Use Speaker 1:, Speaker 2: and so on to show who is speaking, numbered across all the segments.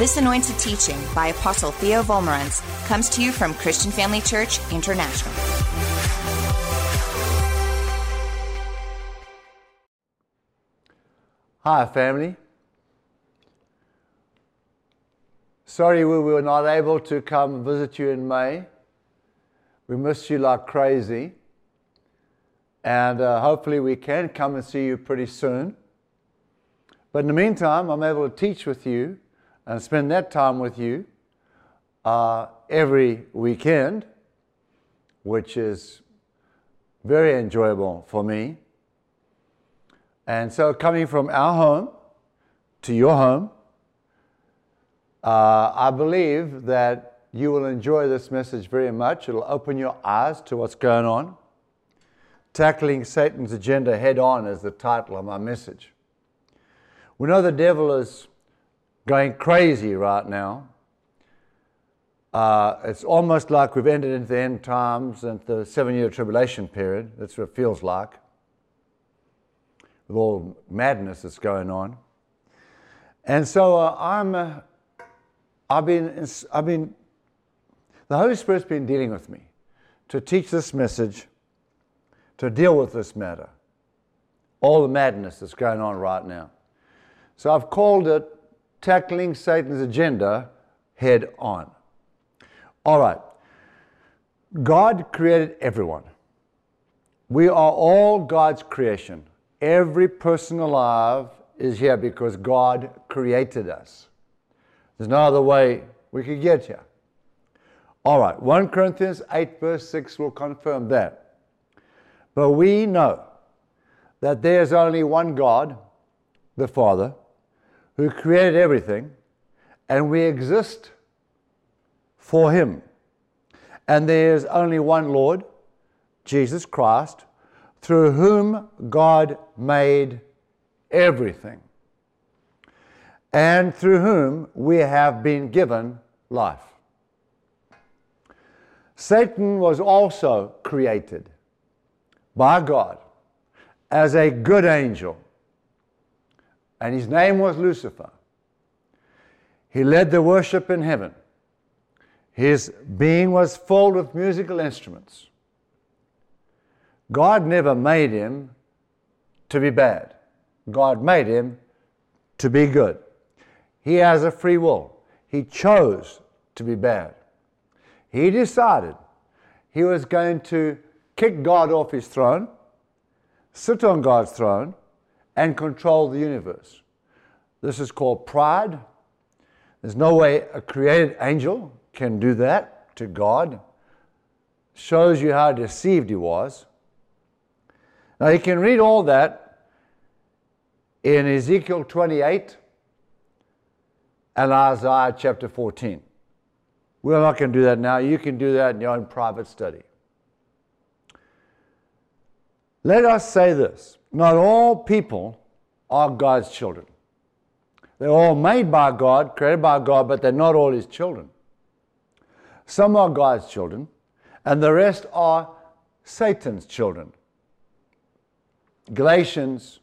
Speaker 1: This anointed teaching by Apostle Theo Wolmarans comes to you from Christian Family Church International.
Speaker 2: Hi, family. Sorry we were not able to come visit you in May. We missed you like crazy. And uh, hopefully, we can come and see you pretty soon. But in the meantime, I'm able to teach with you and spend that time with you uh, every weekend, which is very enjoyable for me. And so, coming from our home to your home, uh, I believe that you will enjoy this message very much. It'll open your eyes to what's going on. Tackling Satan's Agenda Head On is the title of my message. We know the devil is going crazy right now. Uh, it's almost like we've entered into the end times and the seven year tribulation period. That's what it feels like, with all the madness that's going on. And so uh, I'm, uh, I've, been, I've been, the Holy Spirit's been dealing with me to teach this message to deal with this matter, all the madness that's going on right now. So I've called it Tackling Satan's Agenda Head On. All right. God created everyone. We are all God's creation. Every person alive is here because God created us. There's no other way we could get here. All right, 1 Corinthians 8, verse 6 will confirm that. But we know that there's only one God, the Father, who created everything, and we exist for Him. And there's only one Lord, Jesus Christ, through whom God made everything, and through whom we have been given life. Satan was also created by God as a good angel, and his name was Lucifer. He led the worship in heaven. His being was filled with musical instruments. God never made him to be bad. God made him to be good. He has a free will. He chose to be bad. He decided he was going to kick God off his throne, sit on God's throne, and control the universe. This is called pride. There's no way a created angel can do that to God. Shows you how deceived he was. Now you can read all that in Ezekiel 28 and Isaiah chapter 14. We're not going to do that now. You can do that in your own private study. Let us say this not all people are God's children. They're all made by God, created by God, but they're not all His children. Some are God's children, and the rest are Satan's children. Galatians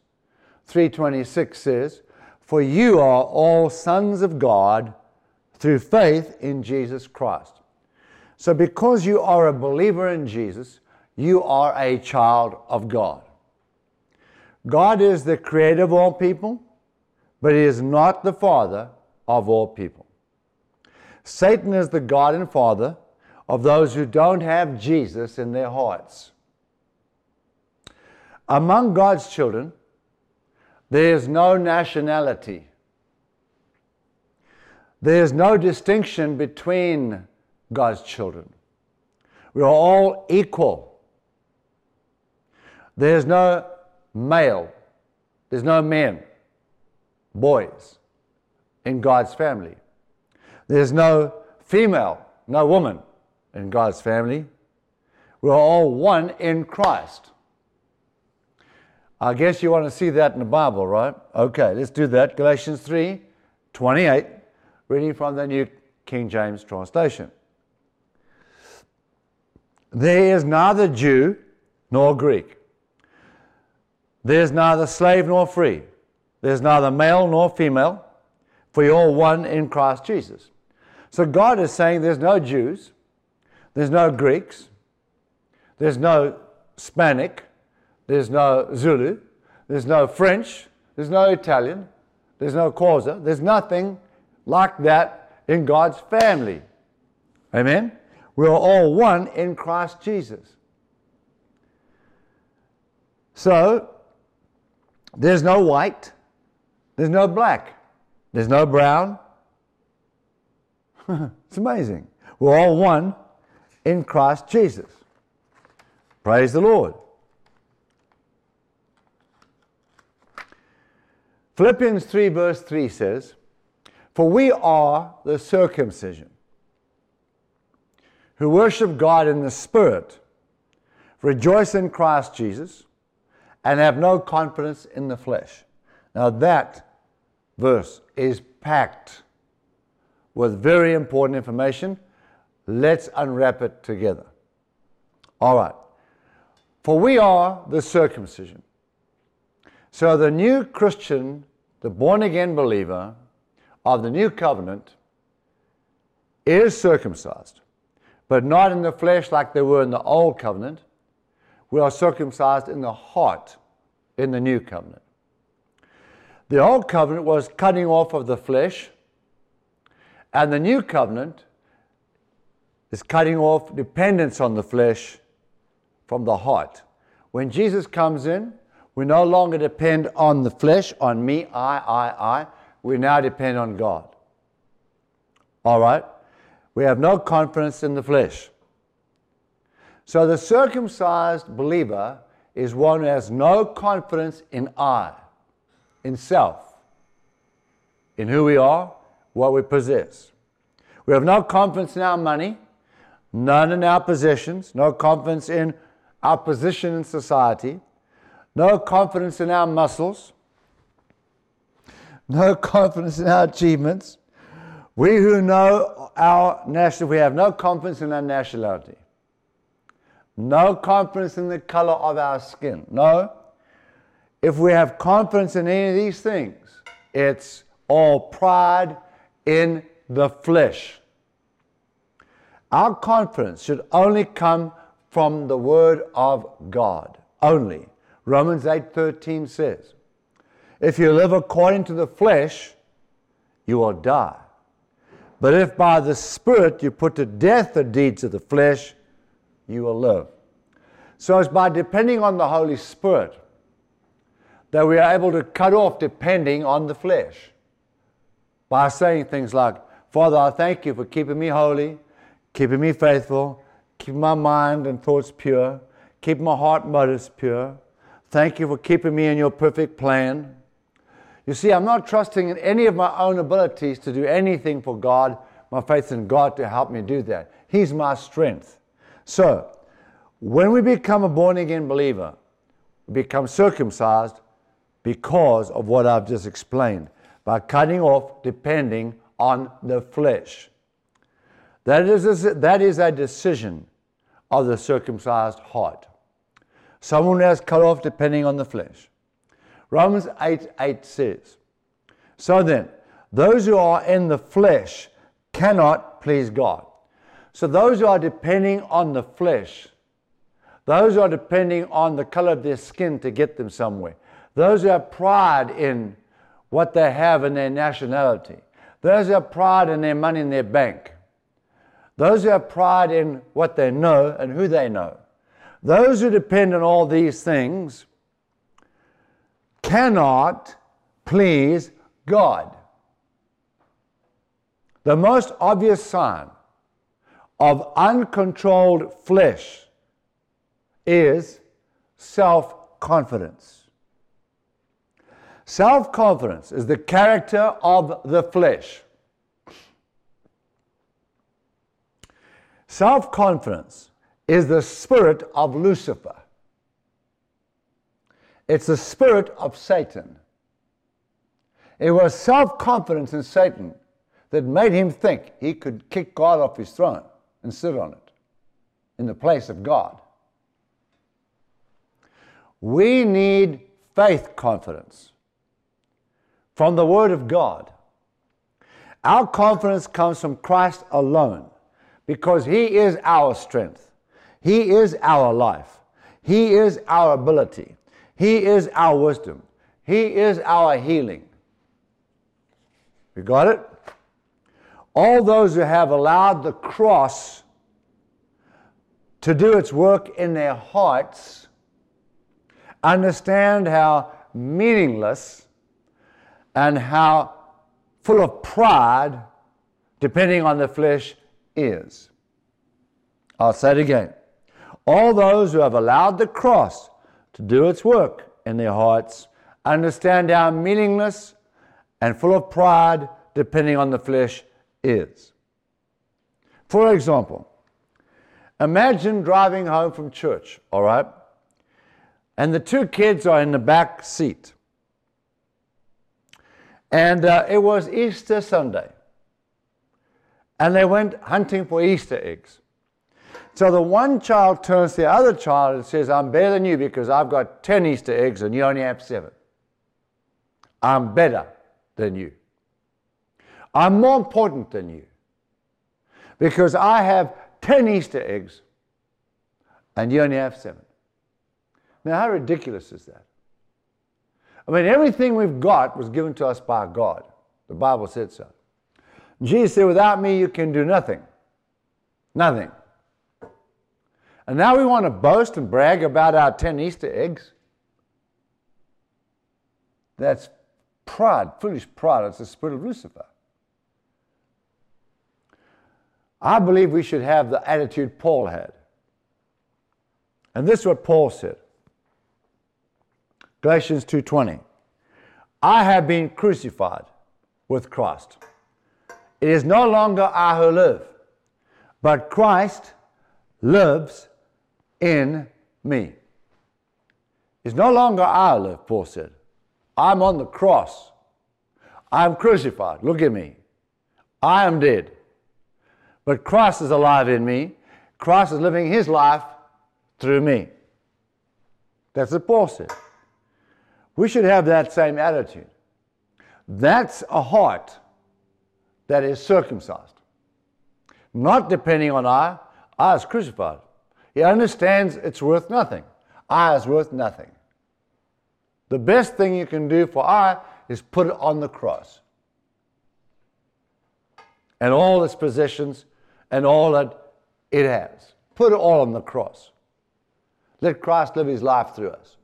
Speaker 2: 3:26 says, "For you are all sons of God through faith in Jesus Christ." So because you are a believer in Jesus, you are a child of God. God is the creator of all people, but He is not the father of all people. Satan is the God and father of those who don't have Jesus in their hearts. Among God's children, there is no nationality. There is no distinction between God's children. We are all equal there's no male, there's no men, boys in God's family. There's no female, no woman in God's family. We're all one in Christ. I guess you want to see that in the Bible, right? Okay, let's do that. Galatians 3 28, reading from the New King James translation. There is neither Jew nor Greek there's neither slave nor free. There's neither male nor female. for you're all one in Christ Jesus. So God is saying there's no Jews, there's no Greeks, there's no Hispanic, there's no Zulu, there's no French, there's no Italian, there's no Xhosa, there's nothing like that in God's family. Amen? We are all one in Christ Jesus. So, there's no white, there's no black, there's no brown. it's amazing. We're all one in Christ Jesus. Praise the Lord. Philippians 3, verse 3 says, For we are the circumcision who worship God in the Spirit, rejoice in Christ Jesus, and have no confidence in the flesh. Now, that verse is packed with very important information. Let's unwrap it together. All right. For we are the circumcision. So the new Christian, the born again believer of the new covenant, is circumcised but not in the flesh like they were in the old covenant. We are circumcised in the heart in the new covenant. The old covenant was cutting off of the flesh, and the new covenant is cutting off dependence on the flesh from the heart. When Jesus comes in, we no longer depend on the flesh, on me, I, I, I. We now depend on God. All right? We have no confidence in the flesh. So the circumcised believer is one who has no confidence in I, in self, in who we are, what we possess. We have no confidence in our money, none in our possessions, no confidence in our position in society, no confidence in our muscles, no confidence in our achievements, we who know our national, we have no confidence in our nationality, no confidence in the color of our skin. No. If we have confidence in any of these things, it's all pride in the flesh. Our confidence should only come from the word of God. Only. Romans 8:13 says, "If you live according to the flesh, you will die." But if by the Spirit you put to death the deeds of the flesh, you will live. So it's by depending on the Holy Spirit that we are able to cut off depending on the flesh. By saying things like, Father, I thank you for keeping me holy, keeping me faithful, keeping my mind and thoughts pure, keeping my heart motives pure. Thank you for keeping me in your perfect plan. You see, I'm not trusting in any of my own abilities to do anything for God. My faith in God to help me do that. He's my strength. So, when we become a born again believer, we become circumcised because of what I've just explained by cutting off depending on the flesh. That is a, that is a decision of the circumcised heart. Someone has cut off depending on the flesh. Romans 8 8 says, So then, those who are in the flesh cannot please God. So those who are depending on the flesh, those who are depending on the color of their skin to get them somewhere, those who have pride in what they have in their nationality, those who have pride in their money in their bank, those who have pride in what they know and who they know, those who depend on all these things cannot please God. The most obvious sign of uncontrolled flesh is self confidence. Self confidence is the character of the flesh. Self confidence is the spirit of Lucifer. It's the spirit of Satan. It was self confidence in Satan that made him think he could kick God off his throne and sit on it in the place of God. We need faith confidence from the Word of God Our confidence comes from Christ alone because He is our strength. He is our life. He is our ability. He is our wisdom. He is our healing. You got it? All those who have allowed the cross to do its work in their hearts understand how meaningless and how full of pride, depending on the flesh, is. I'll say it again. All those who have allowed the cross to do its work in their hearts understand how meaningless and full of pride, depending on the flesh, is. For example, imagine driving home from church, all right? And the two kids are in the back seat. And uh, it was Easter Sunday. And they went hunting for Easter eggs. So the one child turns to the other child and says, I'm better than you because I've got 10 Easter eggs and you only have seven. I'm better than you. I'm more important than you because I have 10 Easter eggs and you only have seven. Now, how ridiculous is that? I mean, everything we've got was given to us by God. The Bible said so. Jesus said, Without me, you can do nothing. Nothing. And now we want to boast and brag about our 10 Easter eggs. That's pride, foolish pride. It's the spirit of Lucifer. I believe we should have the attitude Paul had. And this is what Paul said. Galatians 2:20. I have been crucified with Christ. It is no longer I who live, but Christ lives in me. It's no longer I who live, Paul said. I'm on the cross. I'm crucified. Look at me. I am dead. But Christ is alive in me. Christ is living his life through me. That's what Paul said. We should have that same attitude. That's a heart that is circumcised. Not depending on I. I is crucified. He understands it's worth nothing. I is worth nothing. The best thing you can do for I is put it on the cross. And all its possessions and all that it has. Put it all on the cross. Let Christ live his life through us.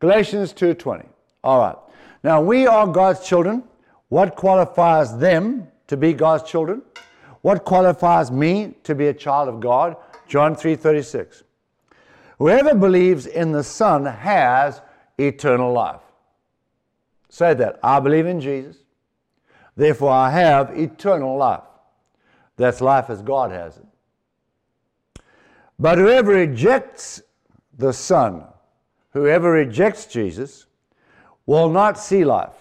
Speaker 2: Galatians 2:20. All right. Now we are God's children. What qualifies them to be God's children? What qualifies me to be a child of God? John 3:36. Whoever believes in the Son has eternal life. Say that. I believe in Jesus. Therefore I have eternal life. That's life as God has it. But whoever rejects the Son whoever rejects Jesus will not see life,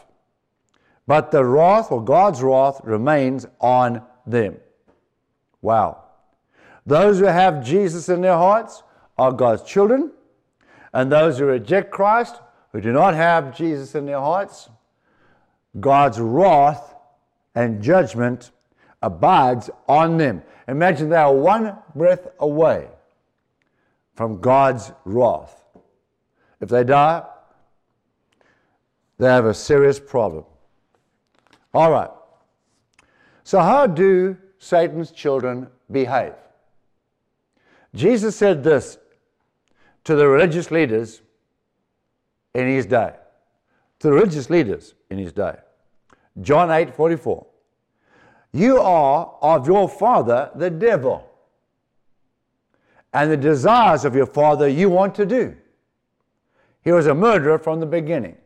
Speaker 2: but the wrath or God's wrath remains on them. Wow. Those who have Jesus in their hearts are God's children, and those who reject Christ, who do not have Jesus in their hearts, God's wrath and judgment abides on them. Imagine they are one breath away from God's wrath. If they die, they have a serious problem. All right. So, how do Satan's children behave? Jesus said this to the religious leaders in his day. To the religious leaders in his day. John 8 44. You are of your father, the devil, and the desires of your father you want to do. He was a murderer from the beginning.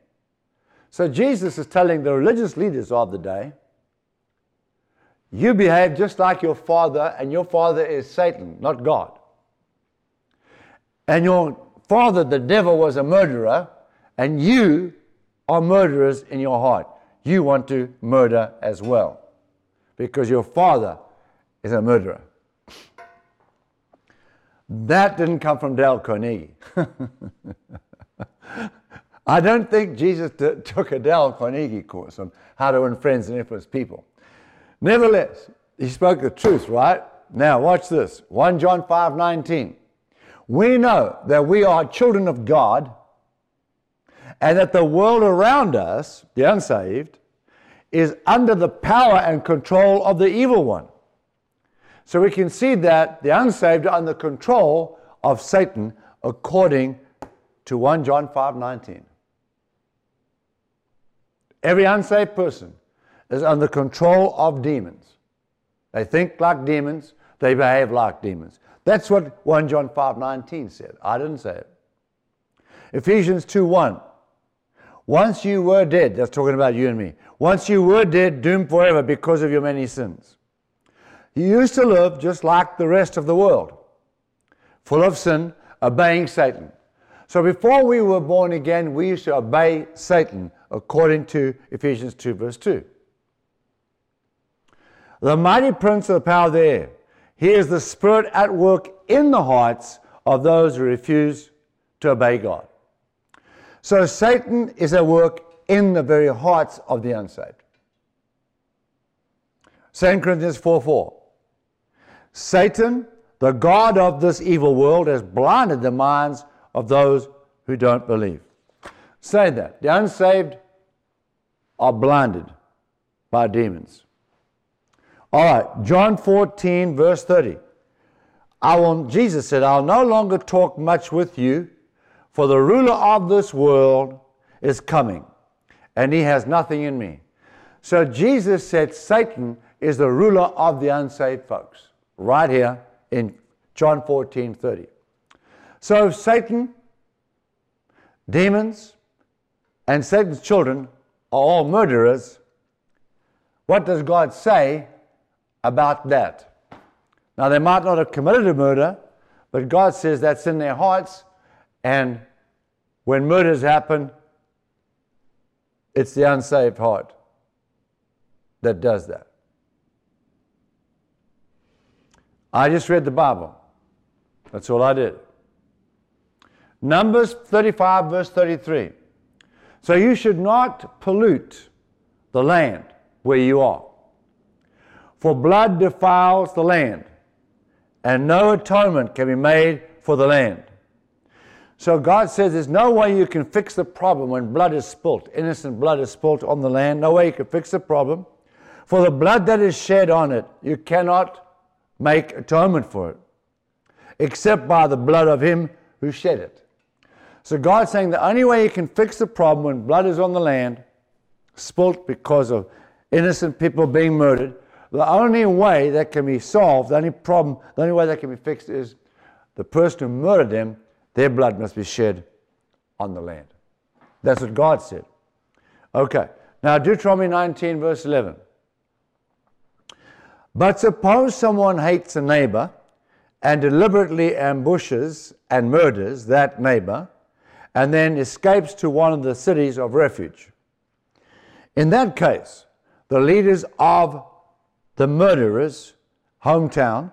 Speaker 2: So Jesus is telling the religious leaders of the day, you behave just like your father, and your father is Satan, not God. And your father, the devil, was a murderer, and you are murderers in your heart. You want to murder as well because your father is a murderer. That didn't come from Dale Carnegie. I don't think Jesus t- took a Dale Carnegie course on how to win friends and influence people. Nevertheless, he spoke the truth, right? Now, watch this 1 John 5 19. We know that we are children of God and that the world around us, the unsaved, is under the power and control of the evil one. So we can see that the unsaved are under control of Satan according to 1 John 5 19. Every unsaved person is under control of demons. They think like demons, they behave like demons. That's what 1 John 5 19 said. I didn't say it. Ephesians 2 1. Once you were dead, that's talking about you and me. Once you were dead, doomed forever because of your many sins. You used to live just like the rest of the world, full of sin, obeying Satan. So before we were born again, we used to obey Satan according to Ephesians 2, verse 2. The mighty prince of the power of the air. He is the spirit at work in the hearts of those who refuse to obey God. So Satan is at work in the very hearts of the unsaved. 2 Corinthians 4 4. Satan, the God of this evil world, has blinded the minds of those who don't believe. Say that. The unsaved are blinded by demons. All right, John 14, verse 30. I will, Jesus said, I'll no longer talk much with you, for the ruler of this world is coming, and he has nothing in me. So Jesus said Satan is the ruler of the unsaved folks, right here in John 14, 30. So Satan, demons, and Satan's children are all murderers. What does God say about that? Now, they might not have committed a murder, but God says that's in their hearts, and when murders happen, it's the unsaved heart that does that. I just read the Bible. That's all I did. Numbers 35, verse 33. So you should not pollute the land where you are. For blood defiles the land, and no atonement can be made for the land. So God says there's no way you can fix the problem when blood is spilt, innocent blood is spilt on the land. No way you can fix the problem. For the blood that is shed on it, you cannot make atonement for it, except by the blood of him who shed it. So God's saying the only way you can fix the problem when blood is on the land, spilt because of innocent people being murdered, the only way that can be solved, the only problem, the only way that can be fixed is the person who murdered them, their blood must be shed on the land. That's what God said. Okay. Now, Deuteronomy 19, verse 11. But suppose someone hates a neighbor and deliberately ambushes and murders that neighbor and then escapes to one of the cities of refuge. In that case, the leaders of the murderer's hometown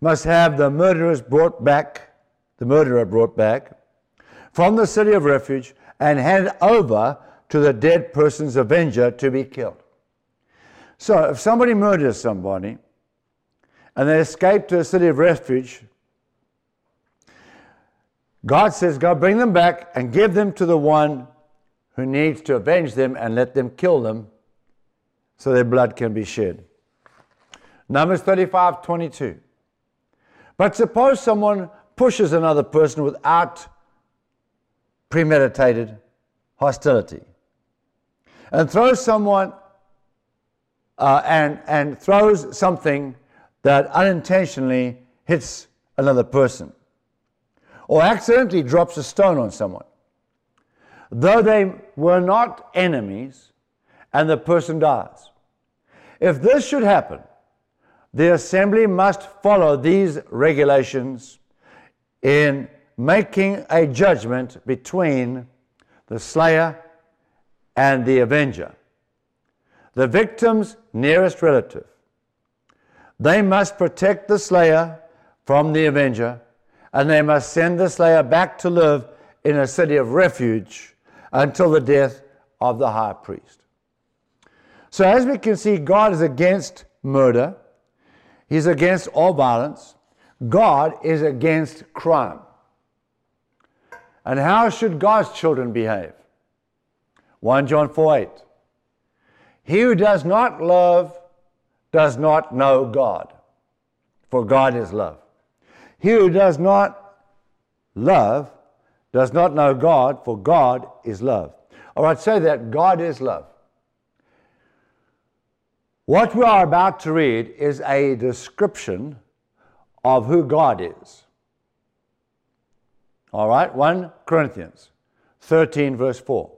Speaker 2: must have the murderers brought back, the murderer brought back from the city of refuge and handed over to the dead person's avenger to be killed. So if somebody murders somebody and they escape to a city of refuge, God says, God, bring them back and give them to the one who needs to avenge them and let them kill them so their blood can be shed. Numbers 35 22. But suppose someone pushes another person without premeditated hostility. And throws someone uh, and, and throws something that unintentionally hits another person. Or accidentally drops a stone on someone, though they were not enemies, and the person dies. If this should happen, the assembly must follow these regulations in making a judgment between the slayer and the avenger, the victim's nearest relative. They must protect the slayer from the avenger and they must send the slayer back to live in a city of refuge until the death of the high priest. So, as we can see, God is against murder, He's against all violence, God is against crime. And how should God's children behave? 1 John 4 8. He who does not love does not know God, for God is love. He who does not love does not know God, for God is love. All right, say that God is love. What we are about to read is a description of who God is. All right, 1 Corinthians 13, verse 4.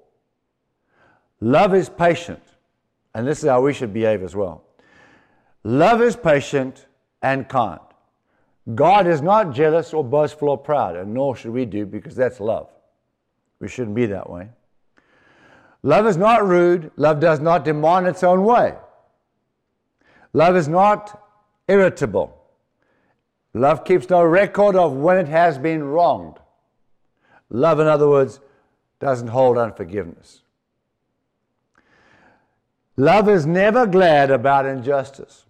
Speaker 2: Love is patient, and this is how we should behave as well. Love is patient and kind. God is not jealous or boastful or proud, and nor should we do because that's love. We shouldn't be that way. Love is not rude. Love does not demand its own way. Love is not irritable. Love keeps no record of when it has been wronged. Love, in other words, doesn't hold unforgiveness. Love is never glad about injustice,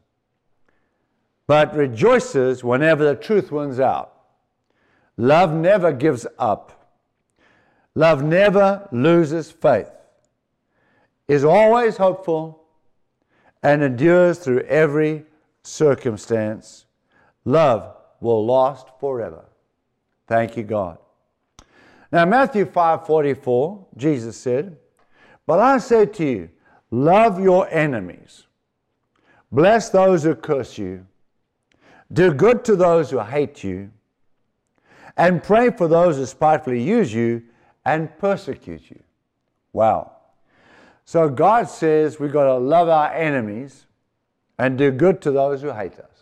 Speaker 2: but rejoices whenever the truth wins out. Love never gives up. Love never loses faith, is always hopeful, and endures through every circumstance. Love will last forever. Thank you, God. Now, Matthew 5:44, Jesus said, "But I say to you, love your enemies. Bless those who curse you. Do good to those who hate you. And pray for those who spitefully use you and persecute you." Wow. So God says we've got to love our enemies and do good to those who hate us.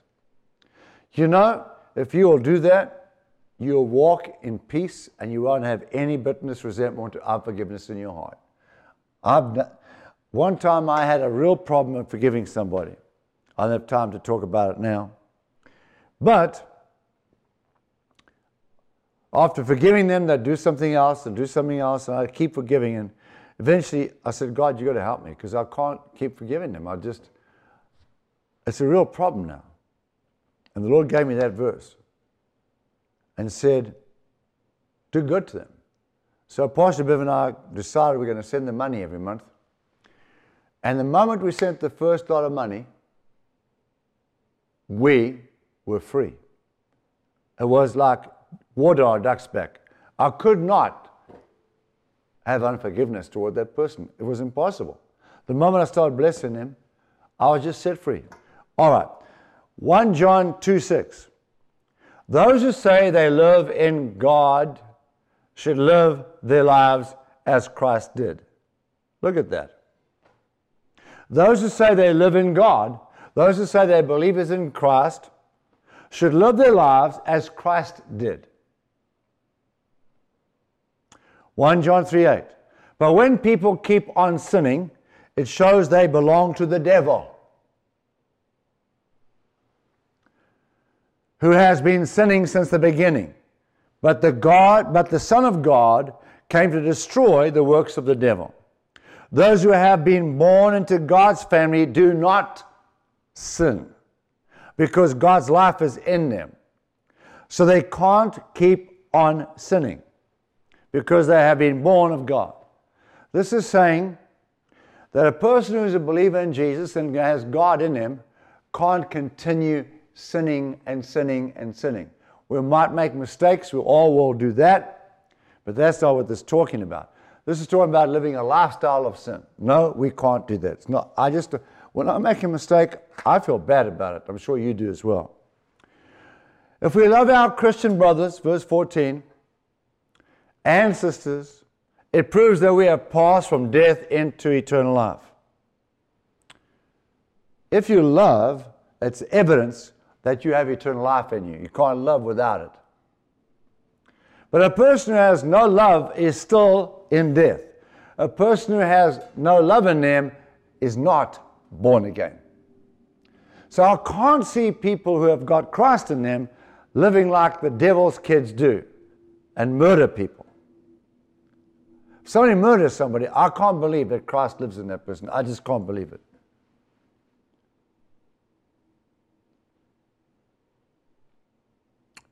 Speaker 2: You know, if you will do that, you'll walk in peace and you won't have any bitterness, resentment, or unforgiveness in your heart. I've, one time I had a real problem of forgiving somebody. I don't have time to talk about it now. But after forgiving them, they'd do something else and do something else, and I'd keep forgiving. And eventually I said, God, you've got to help me because I can't keep forgiving them. I just, it's a real problem now. And the Lord gave me that verse and said, Do good to them. So Pastor Bev and I decided we're going to send them money every month. And the moment we sent the first lot of money, we were free. It was like water on a duck's back. I could not have unforgiveness toward that person. It was impossible. The moment I started blessing them, I was just set free. All right. 1 John 2 6. Those who say they live in God should live their lives as Christ did. Look at that. Those who say they live in God, those who say they believe in Christ, should live their lives as Christ did. 1 John 3 8. But when people keep on sinning, it shows they belong to the devil. Who has been sinning since the beginning. But the God, but the Son of God came to destroy the works of the devil. Those who have been born into God's family do not sin because God's life is in them. So they can't keep on sinning because they have been born of God. This is saying that a person who is a believer in Jesus and has God in him can't continue sinning and sinning and sinning. We might make mistakes, we all will do that, but that's not what this is talking about. This is talking about living a lifestyle of sin. No, we can't do that. It's not, I just, when I make a mistake, I feel bad about it. I'm sure you do as well. If we love our Christian brothers, verse 14, and sisters, it proves that we have passed from death into eternal life. If you love, it's evidence that you have eternal life in you. You can't love without it. But a person who has no love is still in death. A person who has no love in them is not born again. So I can't see people who have got Christ in them living like the devil's kids do and murder people. If somebody murders somebody, I can't believe that Christ lives in that person. I just can't believe it.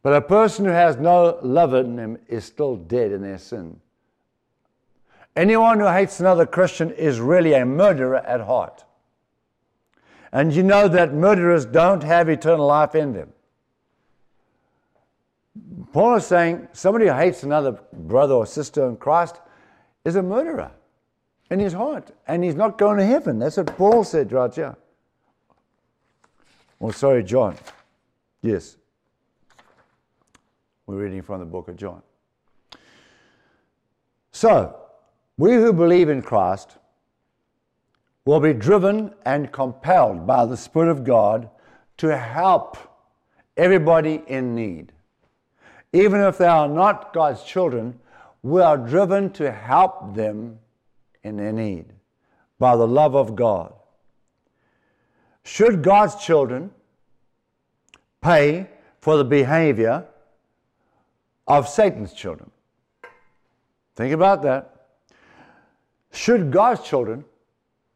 Speaker 2: But a person who has no love in them is still dead in their sin. Anyone who hates another Christian is really a murderer at heart. And you know that murderers don't have eternal life in them. Paul is saying somebody who hates another brother or sister in Christ is a murderer in his heart, and he's not going to heaven. That's what Paul said right here. Oh, sorry, John. Yes. We're reading from the book of John. So, we who believe in Christ will be driven and compelled by the Spirit of God to help everybody in need. Even if they are not God's children, we are driven to help them in their need by the love of God. Should God's children pay for the behavior of Satan's children? Think about that. Should God's children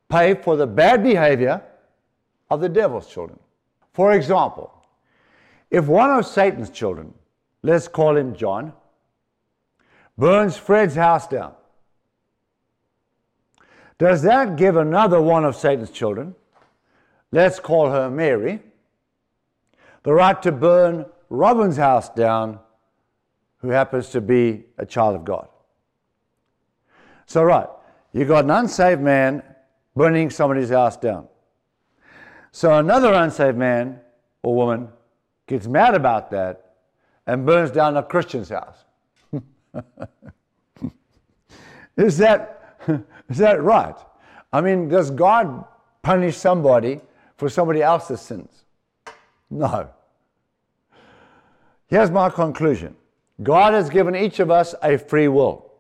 Speaker 2: pay for the bad behavior of the devil's children? For example, if one of Satan's children, let's call him John, burns Fred's house down, does that give another one of Satan's children, let's call her Mary, the right to burn Robin's house down, who happens to be a child of God? So, right, you got an unsaved man burning somebody's house down. So, another unsaved man or woman gets mad about that and burns down a Christian's house. is that is that right? I mean, does God punish somebody for somebody else's sins? No. Here's my conclusion God has given each of us a free will.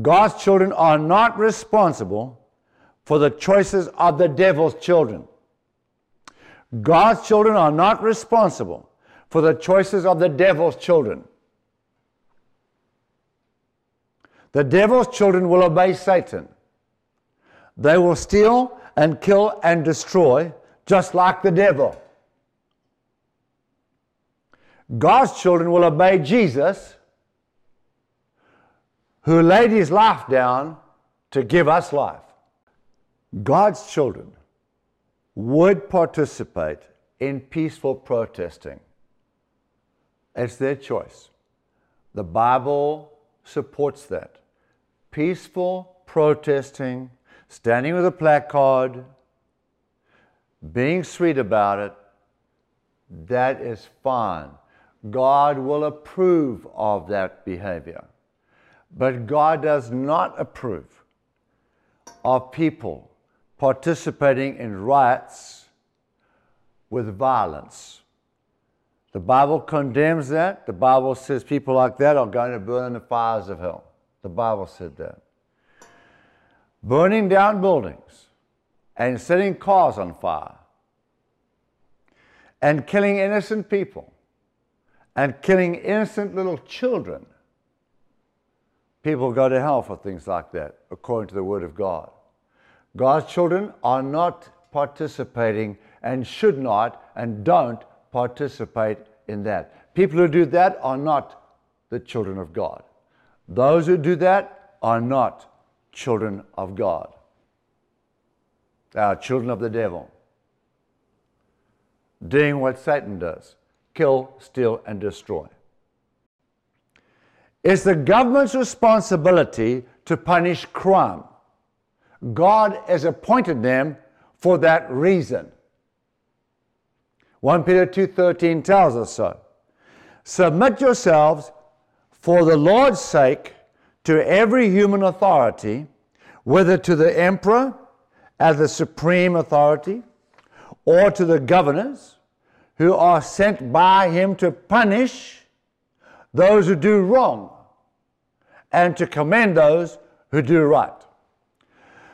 Speaker 2: God's children are not responsible for the choices of the devil's children. God's children are not responsible for the choices of the devil's children. The devil's children will obey Satan. They will steal and kill and destroy just like the devil. God's children will obey Jesus, who laid his life down to give us life. God's children would participate in peaceful protesting. It's their choice. The Bible supports that peaceful protesting, standing with a placard, being sweet about it, that is fine. God will approve of that behavior. But God does not approve of people participating in riots with violence. The Bible condemns that. The Bible says people like that are going to burn in the fires of hell. The Bible said that. Burning down buildings and setting cars on fire and killing innocent people and killing innocent little children. People go to hell for things like that, according to the Word of God. God's children are not participating and should not and don't participate in that. People who do that are not the children of God. Those who do that are not children of God. They are children of the devil, doing what Satan does kill, steal, and destroy. It's the government's responsibility to punish crime. God has appointed them for that reason. 1 Peter 2:13 tells us so. Submit yourselves for the Lord's sake to every human authority, whether to the emperor as the supreme authority, or to the governors who are sent by him to punish those who do wrong and to commend those who do right.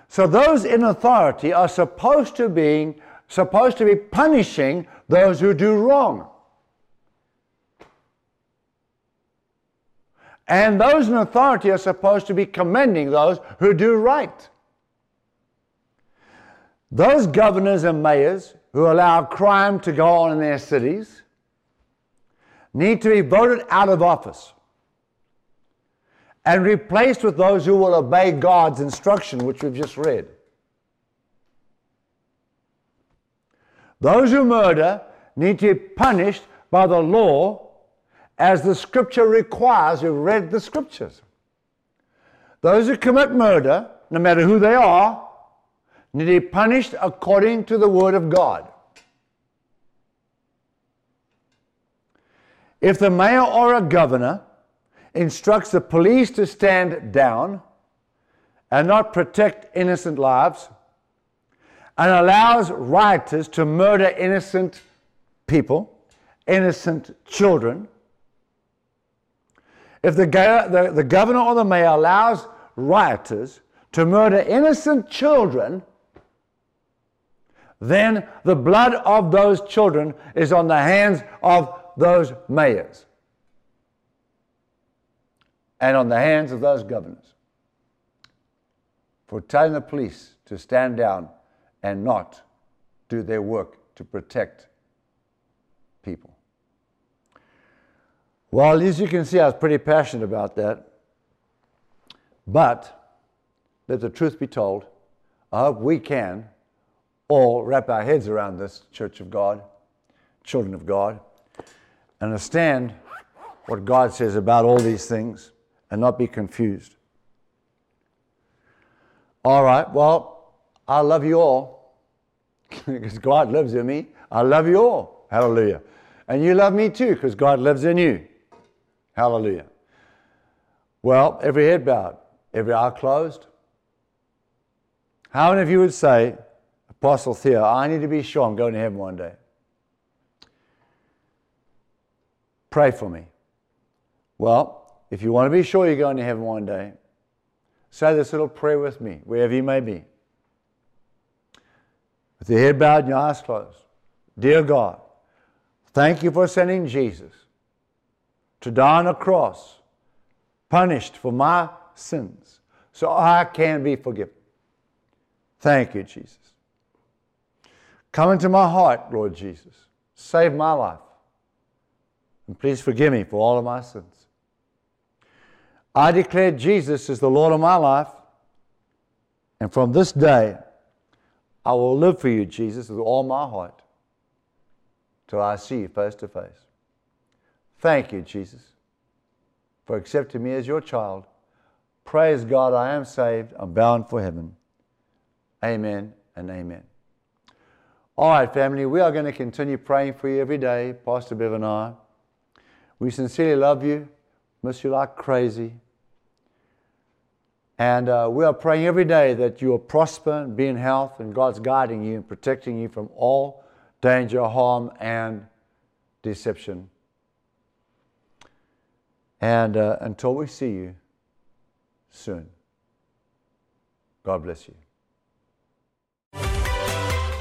Speaker 2: So those in authority are supposed to be supposed to be punishing those who do wrong. And those in authority are supposed to be commending those who do right. Those governors and mayors who allow crime to go on in their cities need to be voted out of office and replaced with those who will obey God's instruction, which we've just read. Those who murder need to be punished by the law as the scripture requires. You've read the scriptures. Those who commit murder, no matter who they are, to be punished according to the word of God. If the mayor or a governor instructs the police to stand down and not protect innocent lives, and allows rioters to murder innocent people, innocent children, if the, the, the governor or the mayor allows rioters to murder innocent children, then the blood of those children is on the hands of those mayors and on the hands of those governors for telling the police to stand down and not do their work to protect people. Well, as you can see, I was pretty passionate about that. But let the truth be told, I hope we can all wrap our heads around this, Church of God, children of God, understand what God says about all these things and not be confused. All right, well, I love you all because God lives in me. I love you all. Hallelujah. And you love me too because God lives in you. Hallelujah. Well, every head bowed, every eye closed. How many of you would say, Apostle Theo, I need to be sure I'm going to heaven one day? Pray for me. Well, if you want to be sure you're going to heaven one day, say this little prayer with me, wherever you may be. With your head bowed and your eyes closed. Dear God, thank you for sending Jesus to die on a cross, punished for my sins, so I can be forgiven. Thank you, Jesus. Come into my heart, Lord Jesus. Save my life. And please forgive me for all of my sins. I declare Jesus is the Lord of my life. And from this day, I will live for you, Jesus, with all my heart till I see you face to face. Thank you, Jesus, for accepting me as your child. Praise God, I am saved. I'm bound for heaven. Amen and amen. All right, family, we are going to continue praying for you every day, Pastor Bev and I. We sincerely love you, miss you like crazy. And uh, we are praying every day that you will prosper and be in health, and God's guiding you and protecting you from all danger, harm, and deception. And uh, until we see you soon, God bless you.